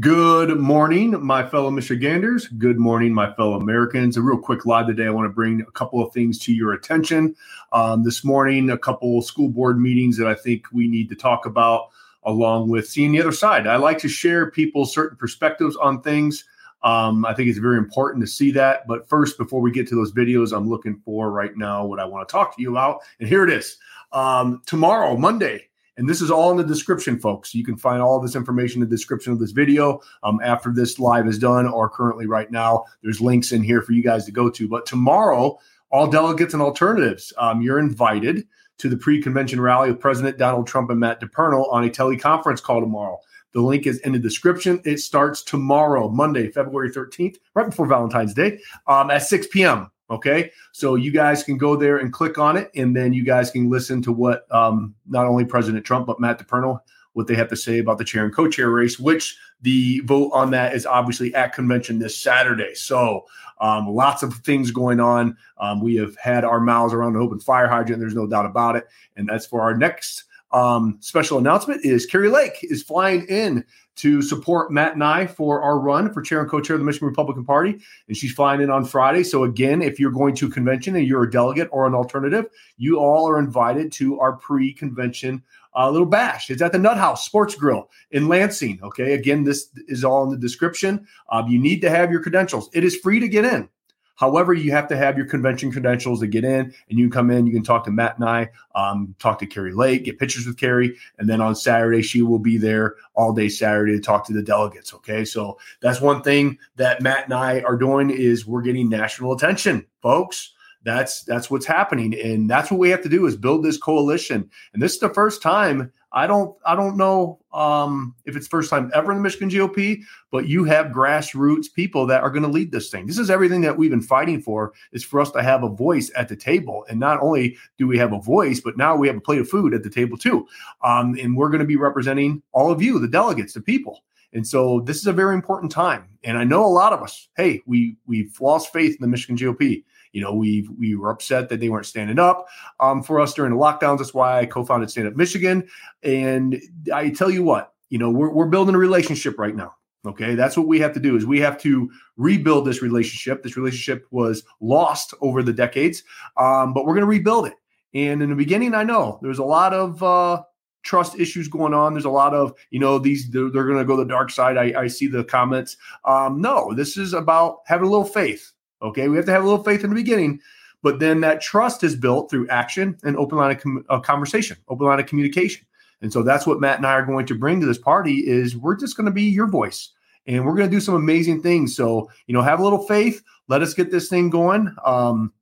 Good morning, my fellow Michiganders. Good morning, my fellow Americans. A real quick live today. I want to bring a couple of things to your attention. Um, this morning, a couple school board meetings that I think we need to talk about, along with seeing the other side. I like to share people's certain perspectives on things. Um, I think it's very important to see that. But first, before we get to those videos, I'm looking for right now what I want to talk to you about. And here it is. Um, tomorrow, Monday, and this is all in the description, folks. You can find all this information in the description of this video um, after this live is done or currently right now. There's links in here for you guys to go to. But tomorrow, all delegates and alternatives, um, you're invited to the pre convention rally with President Donald Trump and Matt DePerno on a teleconference call tomorrow. The link is in the description. It starts tomorrow, Monday, February 13th, right before Valentine's Day, um, at 6 p.m. Okay, so you guys can go there and click on it, and then you guys can listen to what um, not only President Trump but Matt DePerno what they have to say about the chair and co-chair race. Which the vote on that is obviously at convention this Saturday. So um, lots of things going on. Um, we have had our mouths around an open fire hydrant. There's no doubt about it, and that's for our next um, special announcement is Kari Lake is flying in to support Matt and I for our run for chair and co-chair of the Michigan Republican Party, and she's flying in on Friday. So again, if you're going to a convention and you're a delegate or an alternative, you all are invited to our pre-convention uh, little bash. It's at the Nut House Sports Grill in Lansing. Okay, again, this is all in the description. Um, you need to have your credentials. It is free to get in. However, you have to have your convention credentials to get in, and you can come in. You can talk to Matt and I, um, talk to Kari Lake, get pictures with Kari, and then on Saturday she will be there all day Saturday to talk to the delegates. Okay, so that's one thing that Matt and I are doing is we're getting national attention, folks that's that's what's happening and that's what we have to do is build this coalition and this is the first time i don't i don't know um, if it's first time ever in the michigan gop but you have grassroots people that are going to lead this thing. This is everything that we've been fighting for is for us to have a voice at the table. And not only do we have a voice but now we have a plate of food at the table too. Um, and we're going to be representing all of you the delegates the people and so this is a very important time and i know a lot of us hey we we've lost faith in the michigan gop you know, we we were upset that they weren't standing up um, for us during the lockdowns. That's why I co-founded Stand Up Michigan. And I tell you what, you know, we're we're building a relationship right now. Okay, that's what we have to do. Is we have to rebuild this relationship. This relationship was lost over the decades, um, but we're going to rebuild it. And in the beginning, I know there's a lot of uh, trust issues going on. There's a lot of, you know, these they're, they're going to go the dark side. I, I see the comments. Um, no, this is about having a little faith. Okay, we have to have a little faith in the beginning, but then that trust is built through action and open line of com- uh, conversation, open line of communication. And so that's what Matt and I are going to bring to this party is we're just going to be your voice and we're going to do some amazing things. So, you know, have a little faith. Let us get this thing going. Um,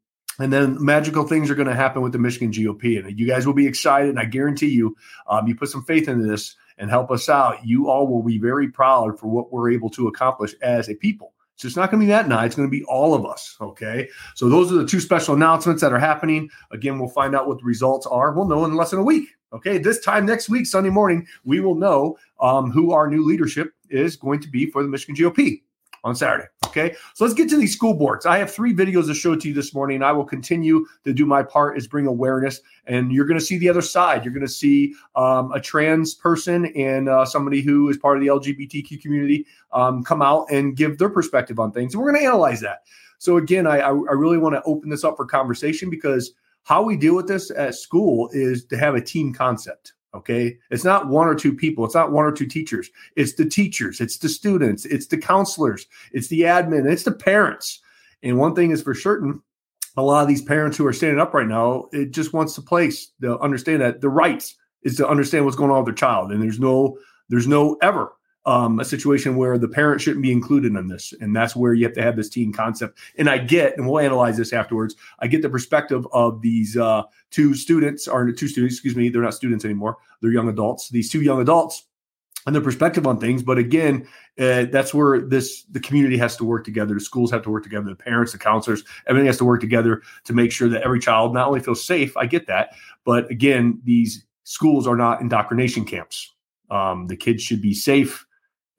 and then magical things are going to happen with the Michigan GOP. And you guys will be excited. And I guarantee you, um, you put some faith into this and help us out. You all will be very proud for what we're able to accomplish as a people. So it's not going to be that night. It's going to be all of us. Okay. So those are the two special announcements that are happening. Again, we'll find out what the results are. We'll know in less than a week. Okay. This time next week, Sunday morning, we will know um, who our new leadership is going to be for the Michigan GOP on Saturday. Okay. So let's get to these school boards. I have three videos to show to you this morning. And I will continue to do my part is bring awareness and you're going to see the other side. You're going to see um, a trans person and uh, somebody who is part of the LGBTQ community um, come out and give their perspective on things. And we're going to analyze that. So again, I, I really want to open this up for conversation because how we deal with this at school is to have a team concept. Okay. It's not one or two people. It's not one or two teachers. It's the teachers, it's the students, it's the counselors, it's the admin, it's the parents. And one thing is for certain a lot of these parents who are standing up right now, it just wants to place to understand that the rights is to understand what's going on with their child. And there's no, there's no ever um, a situation where the parent shouldn't be included in this. And that's where you have to have this team concept. And I get, and we'll analyze this afterwards, I get the perspective of these uh, two students, or two students, excuse me, they're not students anymore, they're young adults. These two young adults and their perspective on things. But again, uh, that's where this the community has to work together. The schools have to work together. The parents, the counselors, everything has to work together to make sure that every child not only feels safe. I get that, but again, these schools are not indoctrination camps. Um, the kids should be safe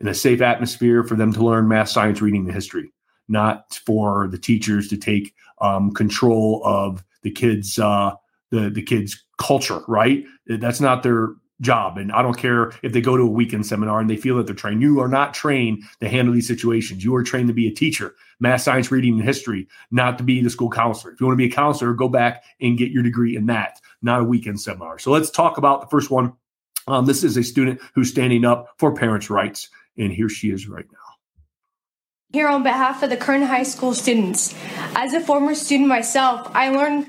in a safe atmosphere for them to learn math, science, reading, and history, not for the teachers to take um, control of the kids' uh, the the kids' culture. Right? That's not their job. And I don't care if they go to a weekend seminar and they feel that they're trained. You are not trained to handle these situations. You are trained to be a teacher, math, science, reading, and history, not to be the school counselor. If you want to be a counselor, go back and get your degree in that, not a weekend seminar. So let's talk about the first one. Um, this is a student who's standing up for parents' rights, and here she is right now. Here on behalf of the Kern High School students. As a former student myself, I learned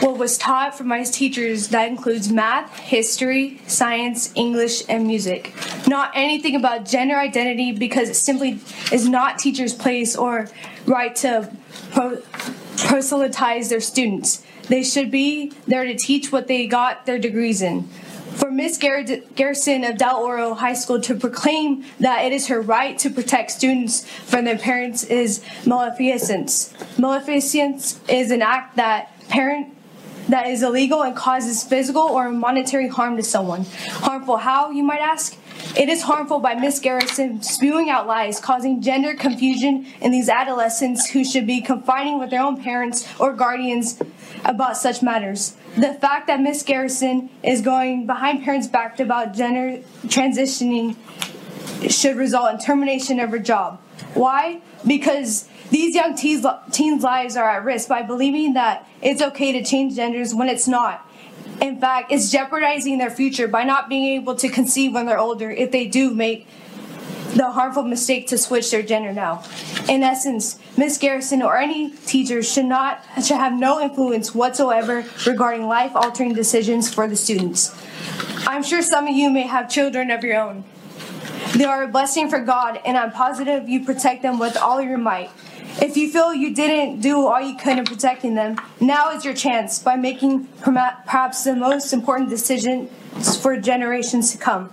what was taught from my teachers that includes math, history, science, English, and music. Not anything about gender identity because it simply is not teachers' place or right to pro- proselytize their students. They should be there to teach what they got their degrees in. For Miss Garrison of Del Oro High School to proclaim that it is her right to protect students from their parents is maleficence. Maleficence is an act that parent that is illegal and causes physical or monetary harm to someone. Harmful how, you might ask? It is harmful by Miss Garrison spewing out lies, causing gender confusion in these adolescents who should be confining with their own parents or guardians about such matters. The fact that Miss Garrison is going behind parents' back about gender transitioning should result in termination of her job. Why? Because these young teens, teens' lives are at risk by believing that it's okay to change genders when it's not. In fact, it's jeopardizing their future by not being able to conceive when they're older if they do make the harmful mistake to switch their gender now. In essence, Miss Garrison or any teacher should not should have no influence whatsoever regarding life-altering decisions for the students. I'm sure some of you may have children of your own. They are a blessing for God, and I'm positive you protect them with all your might. If you feel you didn't do all you could in protecting them, now is your chance by making perhaps the most important decision for generations to come.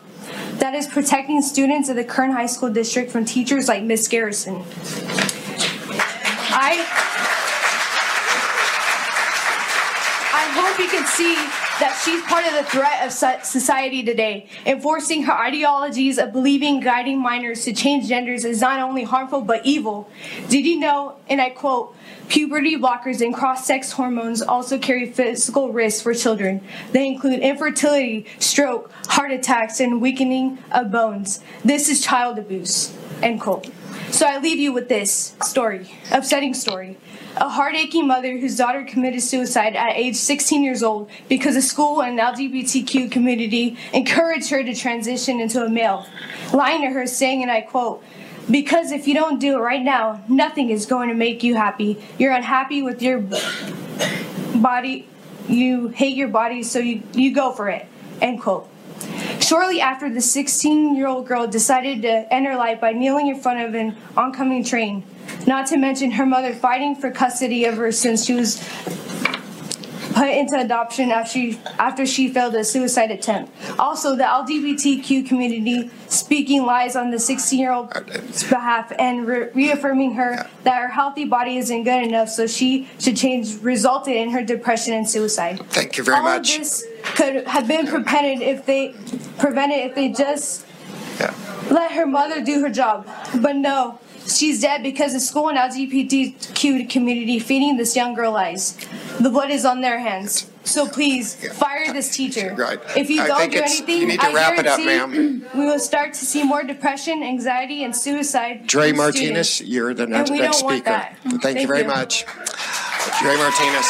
That is protecting students of the Kern High School District from teachers like Miss Garrison. I I hope you can see that she's part of the threat of society today. Enforcing her ideologies of believing guiding minors to change genders is not only harmful but evil. Did you know, and I quote, puberty blockers and cross sex hormones also carry physical risks for children. They include infertility, stroke, heart attacks, and weakening of bones. This is child abuse. End quote. So I leave you with this story, upsetting story. A heart-aching mother whose daughter committed suicide at age 16 years old because the school and LGBTQ community encouraged her to transition into a male, lying to her saying, and I quote, because if you don't do it right now, nothing is going to make you happy. You're unhappy with your body, you hate your body, so you, you go for it. End quote. Shortly after, the 16 year old girl decided to end her life by kneeling in front of an oncoming train, not to mention her mother fighting for custody of her since she was put into adoption after she, after she failed a suicide attempt. Also, the LGBTQ community speaking lies on the 16 year old's behalf and re- reaffirming her that her healthy body isn't good enough, so she should change, resulted in her depression and suicide. Thank you very All much. Of this could have been prevented if they prevented if they just yeah. let her mother do her job. But no, she's dead because the school and LGBTQ community feeding this young girl lies. The blood is on their hands. So please fire this teacher. Right. If you I don't do anything, you need to I wrap it up, guarantee we will start to see more depression, anxiety, and suicide. Dre in Martinez, students. you're the next, we next don't want speaker. that. Thank, you very you. much. Dre Martinez.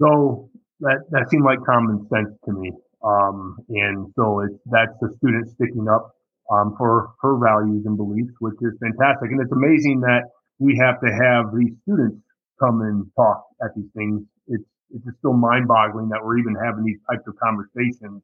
So that that seemed like common sense to me. Um, and so it's that's the student sticking up um, for her values and beliefs, which is fantastic. And it's amazing that we have to have these students come and talk at these things. It's it's just still mind-boggling that we're even having these types of conversations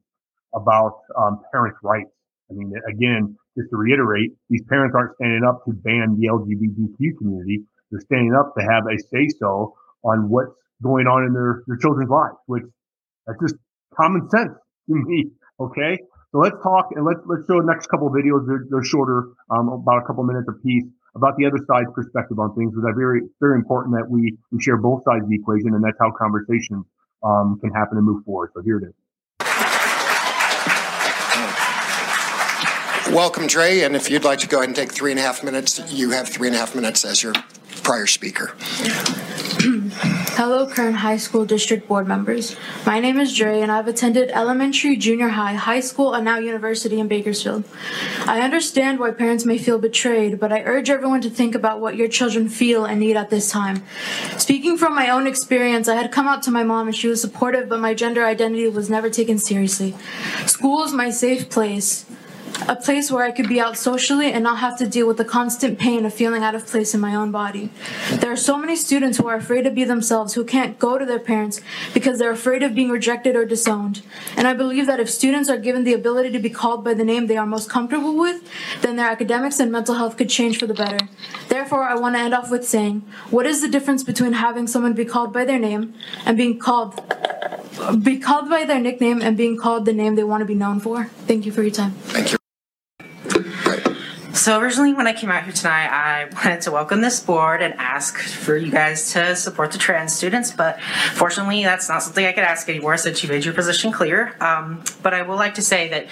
about um, parents' rights. I mean, again, just to reiterate, these parents aren't standing up to ban the LGBTQ community. They're standing up to have a say so on what's going on in their, their children's lives, which that's just common sense to me. Okay. So let's talk and let's, let's show the next couple videos. They're, they're shorter, um, about a couple minutes apiece about the other side's perspective on things. Because I very, very important that we, we share both sides of the equation and that's how conversation, um, can happen and move forward. So here it is. Welcome, Dre. And if you'd like to go ahead and take three and a half minutes, you have three and a half minutes as your prior speaker. Hello, Kern High School District Board members. My name is Dre, and I've attended elementary, junior high, high school, and now university in Bakersfield. I understand why parents may feel betrayed, but I urge everyone to think about what your children feel and need at this time. Speaking from my own experience, I had come out to my mom, and she was supportive, but my gender identity was never taken seriously. School is my safe place a place where I could be out socially and not have to deal with the constant pain of feeling out of place in my own body. There are so many students who are afraid to be themselves who can't go to their parents because they're afraid of being rejected or disowned. And I believe that if students are given the ability to be called by the name they are most comfortable with, then their academics and mental health could change for the better. Therefore, I want to end off with saying, what is the difference between having someone be called by their name and being called be called by their nickname and being called the name they want to be known for? Thank you for your time. Thank you. So originally, when I came out here tonight, I wanted to welcome this board and ask for you guys to support the trans students. But fortunately, that's not something I could ask anymore since you made your position clear. Um, but I will like to say that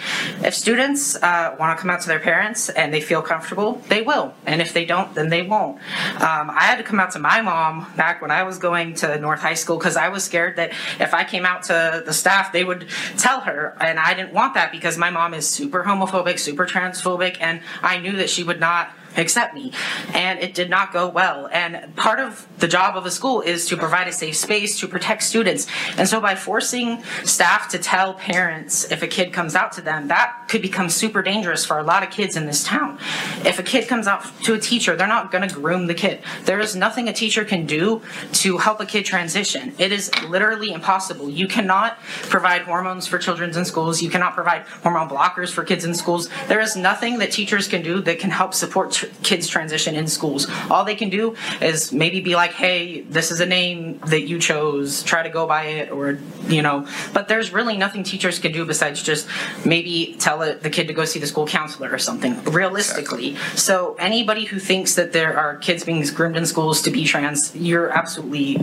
if students uh, want to come out to their parents and they feel comfortable, they will. And if they don't, then they won't. Um, I had to come out to my mom back when I was going to North High School because I was scared that if I came out to the staff, they would tell her, and I didn't want that because my mom is super homophobic, super transphobic, and I knew that that she would not accept me. And it did not go well. And part of the job of a school is to provide a safe space to protect students. And so by forcing staff to tell parents if a kid comes out to them, that could become super dangerous for a lot of kids in this town. If a kid comes out to a teacher, they're not going to groom the kid. There is nothing a teacher can do to help a kid transition. It is literally impossible. You cannot provide hormones for children in schools. You cannot provide hormone blockers for kids in schools. There is nothing that teachers can do that can help support kids transition in schools. All they can do is maybe be like, hey, this is a name that you chose, try to go by it, or, you know, but there's really nothing teachers can do besides just maybe tell the kid to go see the school counselor or something, realistically. Exactly. So anybody who thinks that there are kids being groomed in schools to be trans, you're absolutely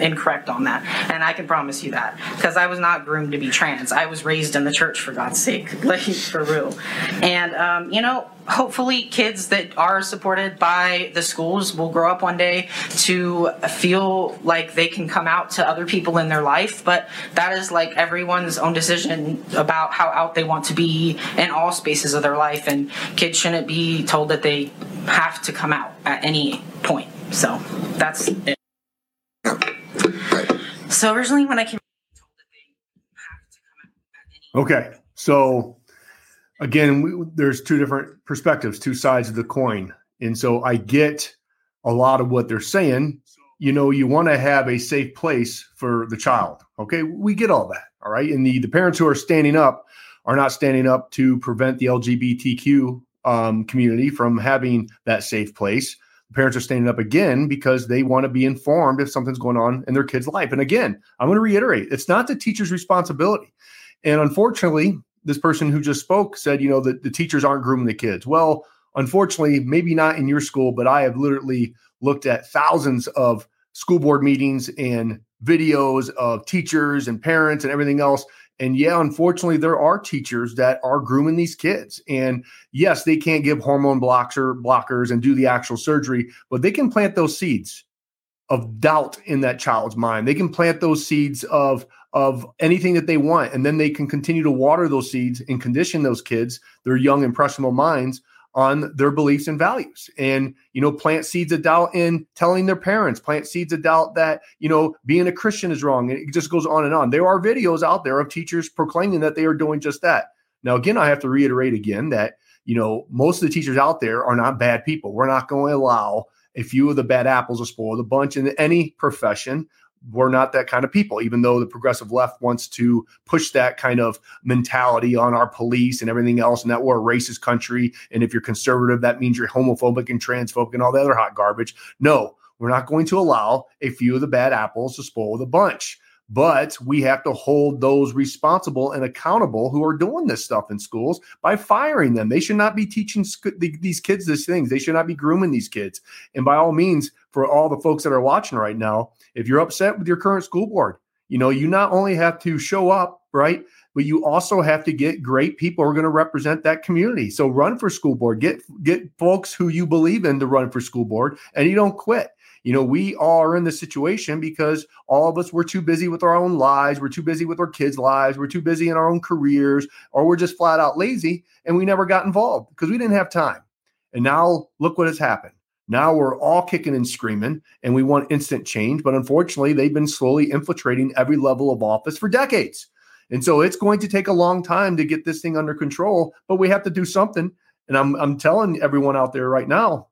incorrect on that. And I can promise you that. Because I was not groomed to be trans. I was raised in the church, for God's sake, like, for real. And, um, you know, hopefully kids that are supported by the schools will grow up one day to feel like they can come out to other people in their life. But that is like everyone's own decision about how out they want to be in all spaces of their life. And kids shouldn't be told that they have to come out at any point. So that's it. So originally when i came okay. So again, we, there's two different perspectives, two sides of the coin. And so I get a lot of what they're saying. You know, you want to have a safe place for the child. Okay. We get all that. All right. And the, the parents who are standing up are not standing up to prevent the LGBTQ um, community from having that safe place. The parents are standing up again because they want to be informed if something's going on in their kid's life. And again, I'm going to reiterate it's not the teacher's responsibility. And unfortunately, this person who just spoke said, you know, that the teachers aren't grooming the kids. Well, unfortunately, maybe not in your school, but I have literally looked at thousands of school board meetings and videos of teachers and parents and everything else. And yeah, unfortunately, there are teachers that are grooming these kids. And yes, they can't give hormone blocker blockers and do the actual surgery, but they can plant those seeds of doubt in that child's mind. They can plant those seeds of of anything that they want. And then they can continue to water those seeds and condition those kids, their young, impressionable minds, on their beliefs and values. And, you know, plant seeds of doubt in telling their parents, plant seeds of doubt that, you know, being a Christian is wrong. And it just goes on and on. There are videos out there of teachers proclaiming that they are doing just that. Now, again, I have to reiterate again that, you know, most of the teachers out there are not bad people. We're not going to allow a few of the bad apples to spoil the bunch in any profession we're not that kind of people, even though the progressive left wants to push that kind of mentality on our police and everything else, and that we're a racist country. And if you're conservative, that means you're homophobic and transphobic and all the other hot garbage. No, we're not going to allow a few of the bad apples to spoil the bunch. But we have to hold those responsible and accountable who are doing this stuff in schools by firing them. They should not be teaching these kids these things. They should not be grooming these kids. And by all means, for all the folks that are watching right now, if you're upset with your current school board, you know, you not only have to show up, right? But you also have to get great people who are going to represent that community. So run for school board, get get folks who you believe in to run for school board, and you don't quit You know, we are in this situation because all of us were too busy with our own lives, we're too busy with our kids' lives, we're too busy in our own careers, or we're just flat out lazy and we never got involved because we didn't have time. And now look what has happened. Now we're all kicking and screaming and we want instant change. But unfortunately, they've been slowly infiltrating every level of office for decades. And so it's going to take a long time to get this thing under control, but we have to do something. And I'm, I'm telling everyone out there right now,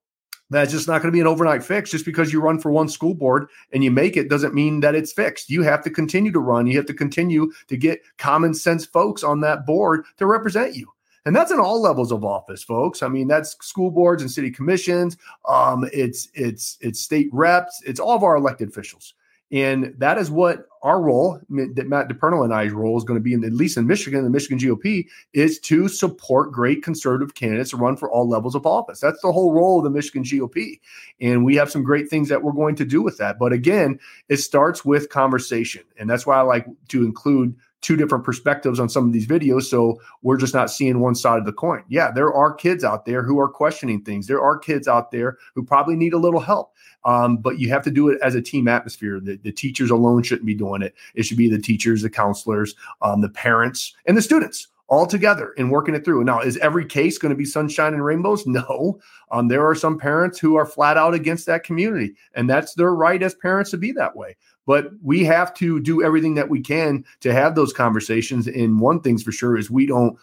that's just not going to be an overnight fix. Just because you run for one school board and you make it doesn't mean that it's fixed. You have to continue to run. You have to continue to get common sense folks on that board to represent you. And that's in all levels of office, folks. I mean, that's school boards and city commissions. Um, it's it's it's state reps. It's all of our elected officials. And that is what our role, that Matt DePerno and I's role is going to be, in, at least in Michigan, the Michigan GOP, is to support great conservative candidates to run for all levels of office. That's the whole role of the Michigan GOP. And we have some great things that we're going to do with that. But again, it starts with conversation. And that's why I like to include two different perspectives on some of these videos so we're just not seeing one side of the coin. Yeah, there are kids out there who are questioning things. There are kids out there who probably need a little help. Um, but you have to do it as a team atmosphere. The, the, teachers alone shouldn't be doing it. It should be the teachers, the counselors, um, the parents, and the students all together and working it through. Now, is every case going to be sunshine and rainbows? No. Um, there are some parents who are flat out against that community, and that's their right as parents to be that way. But we have to do everything that we can to have those conversations. And one thing's for sure is we don't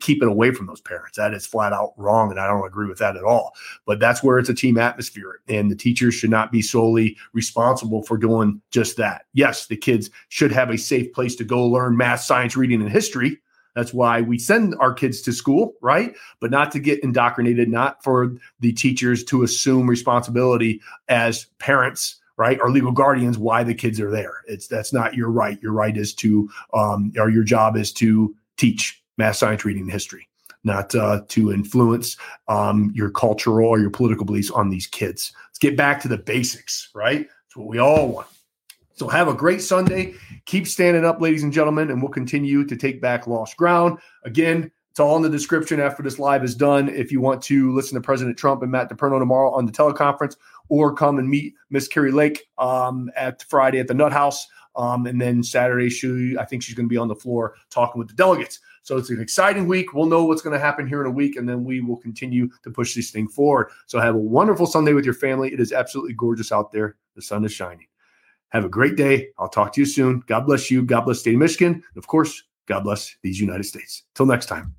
keep it away from those parents. That is flat out wrong. And I don't agree with that at all. But that's where it's a team atmosphere. And the teachers should not be solely responsible for doing just that. Yes, the kids should have a safe place to go learn math, science, reading, and history. That's why we send our kids to school, right? But not to get indoctrinated, not for the teachers to assume responsibility as parents right? Or legal guardians, why the kids are there. It's that's not your right. Your right is to, um, or your job is to teach math, science, reading, and history, not uh, to influence um, your cultural or your political beliefs on these kids. Let's get back to the basics, right? That's what we all want. So have a great Sunday. Keep standing up, ladies and gentlemen, and we'll continue to take back lost ground. Again, it's all in the description after this live is done. If you want to listen to President Trump and Matt DePerno tomorrow on the teleconference, or come and meet Miss Kari Lake um, at Friday at the Nut House. Um, and then Saturday, she I think she's going to be on the floor talking with the delegates. So it's an exciting week. We'll know what's going to happen here in a week, and then we will continue to push this thing forward. So have a wonderful Sunday with your family. It is absolutely gorgeous out there. The sun is shining. Have a great day. I'll talk to you soon. God bless you. God bless state of Michigan. And of course, God bless these United States. Till next time.